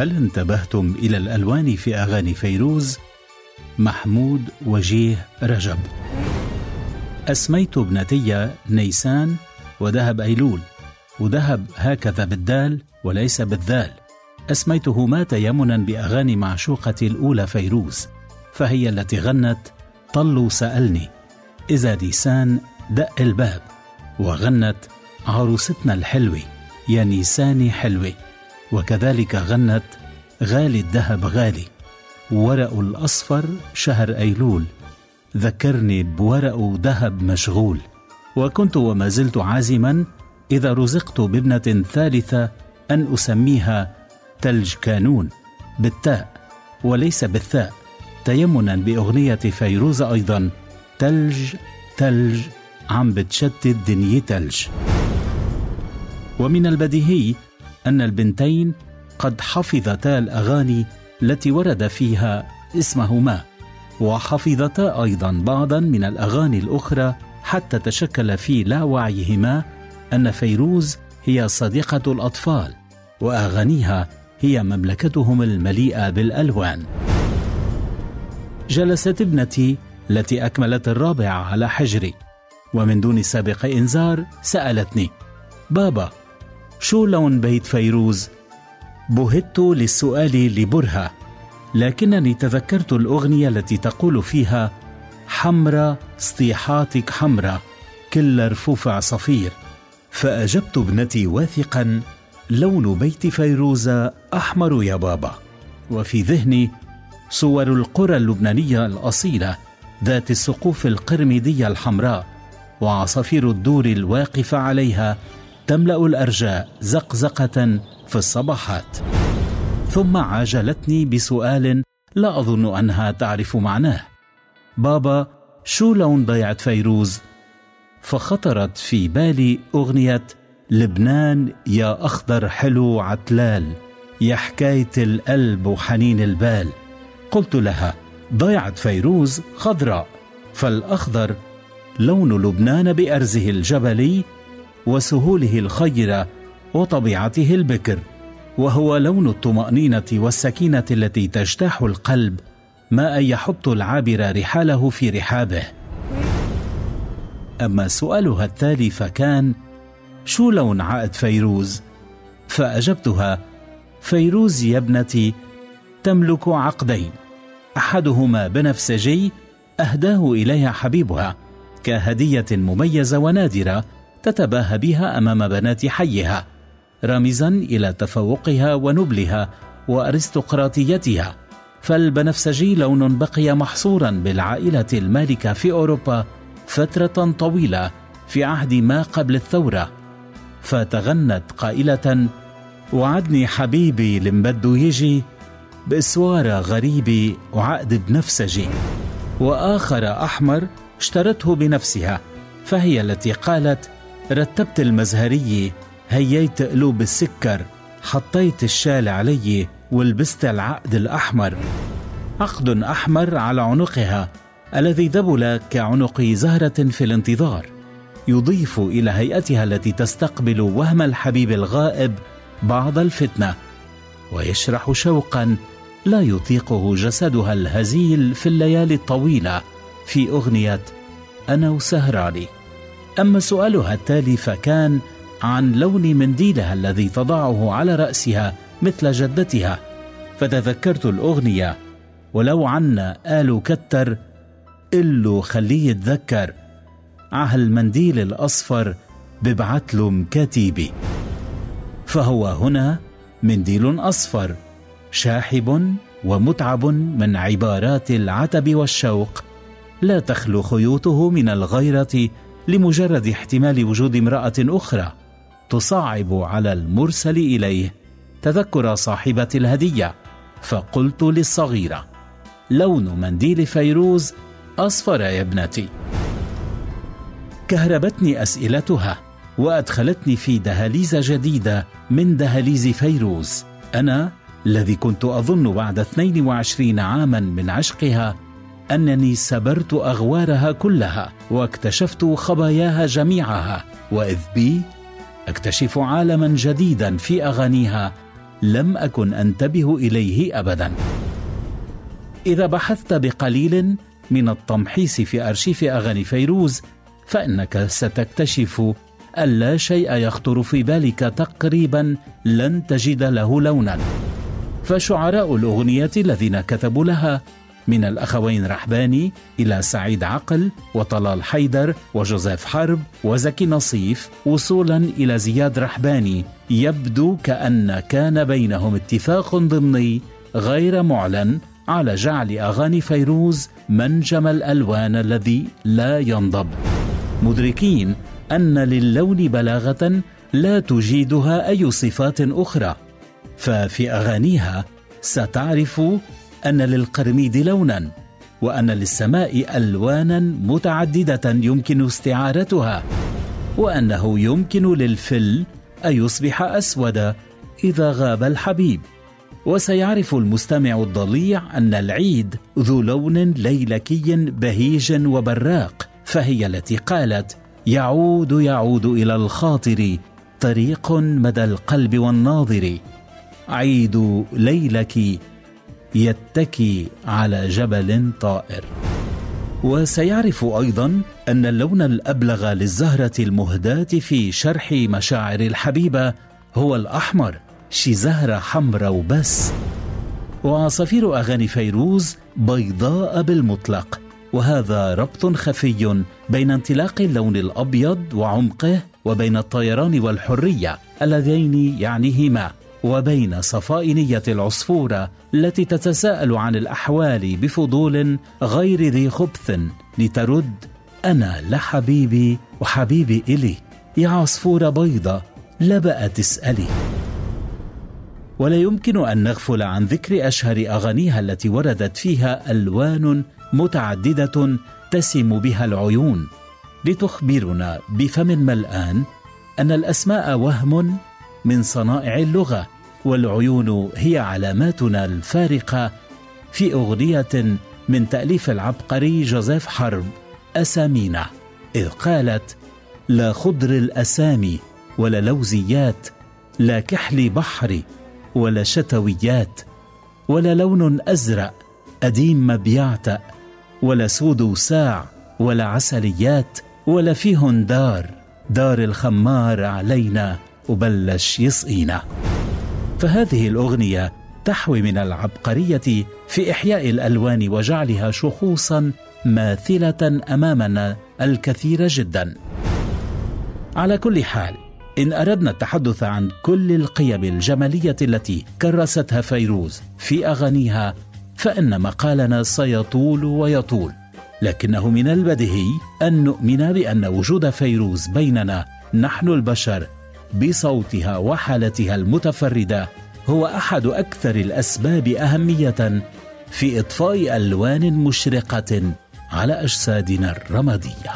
هل انتبهتم إلى الألوان في أغاني فيروز؟ محمود وجيه رجب. أسميت ابنتي نيسان وذهب أيلول وذهب هكذا بالدال وليس بالذال. أسميتهما تيمنا بأغاني معشوقتي الأولى فيروز فهي التي غنت طلوا سألني. إذا نيسان دق الباب وغنت عروستنا الحلوة يا نيساني حلوة. وكذلك غنت غالي الذهب غالي ورق الأصفر شهر أيلول. ذكرني بورق ذهب مشغول. وكنت وما زلت عازما إذا رزقت بابنة ثالثة أن أسميها تلج كانون بالتاء وليس بالثاء. تيمنا بأغنية فيروز أيضا تلج تلج عم بتشتت دنيا تلج. ومن البديهي أن البنتين قد حفظتا الأغاني التي ورد فيها اسمهما وحفظتا أيضا بعضا من الأغاني الأخرى حتى تشكل في لا وعيهما أن فيروز هي صديقة الأطفال وأغانيها هي مملكتهم المليئة بالألوان. جلست ابنتي التي أكملت الرابعة على حجري ومن دون سابق إنذار سألتني بابا شو لون بيت فيروز؟ بهت للسؤال لبرهة لكنني تذكرت الأغنية التي تقول فيها حمرة سطيحاتك حمرة كل رفوف عصافير فأجبت ابنتي واثقا لون بيت فيروز أحمر يا بابا وفي ذهني صور القرى اللبنانية الأصيلة ذات السقوف القرميدية الحمراء وعصافير الدور الواقفة عليها تملأ الأرجاء زقزقة في الصباحات. ثم عاجلتني بسؤال لا أظن أنها تعرف معناه. بابا شو لون ضيعه فيروز؟ فخطرت في بالي أغنية لبنان يا أخضر حلو عتلال يا حكاية القلب وحنين البال. قلت لها ضيعه فيروز خضراء فالأخضر لون لبنان بأرزه الجبلي وسهوله الخيره وطبيعته البكر وهو لون الطمأنينة والسكينة التي تجتاح القلب ما أن يحط العابر رحاله في رحابه. أما سؤالها التالي فكان شو لون عقد فيروز؟ فأجبتها فيروز يا ابنتي تملك عقدين أحدهما بنفسجي أهداه إليها حبيبها كهدية مميزة ونادرة تتباهى بها أمام بنات حيها رامزا إلى تفوقها ونبلها وأرستقراطيتها. فالبنفسجي لون بقي محصورا بالعائلة المالكة في أوروبا فترة طويلة في عهد ما قبل الثورة. فتغنت قائلة وعدني حبيبي لمبدو يجي باسواره غريبه وعقد بنفسجي وآخر أحمر اشترته بنفسها فهي التي قالت رتبت المزهرية هييت قلوب السكر حطيت الشال علي ولبست العقد الأحمر. عقد أحمر على عنقها الذي ذبل كعنق زهرة في الانتظار. يضيف إلى هيئتها التي تستقبل وهم الحبيب الغائب بعض الفتنة. ويشرح شوقا لا يطيقه جسدها الهزيل في الليالي الطويلة في أغنية أنا وسهراني. أما سؤالها التالي فكان عن لون منديلها الذي تضعه على رأسها مثل جدتها فتذكرت الأغنية ولو عنا آل كتر إلو خليه يتذكر المنديل الأصفر ببعتله مكاتيبي فهو هنا منديل أصفر شاحب ومتعب من عبارات العتب والشوق لا تخلو خيوطه من الغيرة لمجرد احتمال وجود امرأة أخرى تصعب على المرسل إليه تذكر صاحبة الهدية. فقلت للصغيرة لون منديل فيروز أصفر يا ابنتي. كهربتني أسئلتها وأدخلتني في دهاليز جديدة من دهاليز فيروز. أنا الذي كنت أظن بعد 22 عاما من عشقها أنني سبرت أغوارها كلها واكتشفت خباياها جميعها وإذ بي أكتشف عالما جديدا في أغانيها لم أكن أنتبه إليه ابدا. إذا بحثت بقليل من التمحيص في أرشيف أغاني فيروز فإنك ستكتشف أن لا شيء يخطر في بالك تقريبا لن تجد له لونا. فشعراء الأغنية الذين كتبوا لها من الأخوين رحباني إلى سعيد عقل وطلال حيدر وجوزيف حرب وزكي نصيف وصولا إلى زياد رحباني يبدو كأن كان بينهم اتفاق ضمني غير معلن على جعل أغاني فيروز منجم الألوان الذي لا ينضب. مدركين أن للون بلاغة لا تجيدها أي صفات أخرى ففي أغانيها ستعرف أن للقرميد لونا وأن للسماء ألوانا متعددة يمكن استعارتها وأنه يمكن للفل أن يصبح أسود إذا غاب الحبيب. وسيعرف المستمع الضليع أن العيد ذو لون ليلكي بهيج وبراق فهي التي قالت يعود يعود إلى الخاطر طريق مدى القلب والناظر. عيد ليلك يتكي على جبل طائر. وسيعرف أيضا أن اللون الأبلغ للزهرة المهداة في شرح مشاعر الحبيبة هو الأحمر شي زهرة حمراء وبس. وعصافير أغاني فيروز بيضاء بالمطلق وهذا ربط خفي بين انطلاق اللون الأبيض وعمقه وبين الطيران والحرية اللذين يعنيهما. وبين صفاء نية العصفورة التي تتساءل عن الأحوال بفضول غير ذي خبث لترد أنا لحبيبي وحبيبي إلي. يا عصفورة بيضة لا بقى تسألي. ولا يمكن أن نغفل عن ذكر أشهر أغانيها التي وردت فيها ألوان متعددة تسم بها العيون. لتخبرنا بفم ملآن أن الأسماء وهم من صنائع اللغة والعيون هي علاماتنا الفارقة في أغنية من تأليف العبقري جوزيف حرب أسامينا. إذ قالت لا خضر الأسامي ولا لوزيات لا كحل بحر ولا شتويات ولا لون أزرق أديم مبيعتأ ولا سود ساع ولا عسليات ولا فيهن دار دار الخمار علينا وبلش يسقينا فهذه الأغنية تحوي من العبقرية في إحياء الألوان وجعلها شخوصا ماثلة أمامنا الكثير جدا. على كل حال إن أردنا التحدث عن كل القيم الجمالية التي كرستها فيروز في أغانيها فإن مقالنا سيطول ويطول. لكنه من البديهي أن نؤمن بأن وجود فيروز بيننا نحن البشر بصوتها وحالتها المتفردة هو أحد أكثر الأسباب أهمية في إطفاء ألوان مشرقة على أجسادنا الرمادية.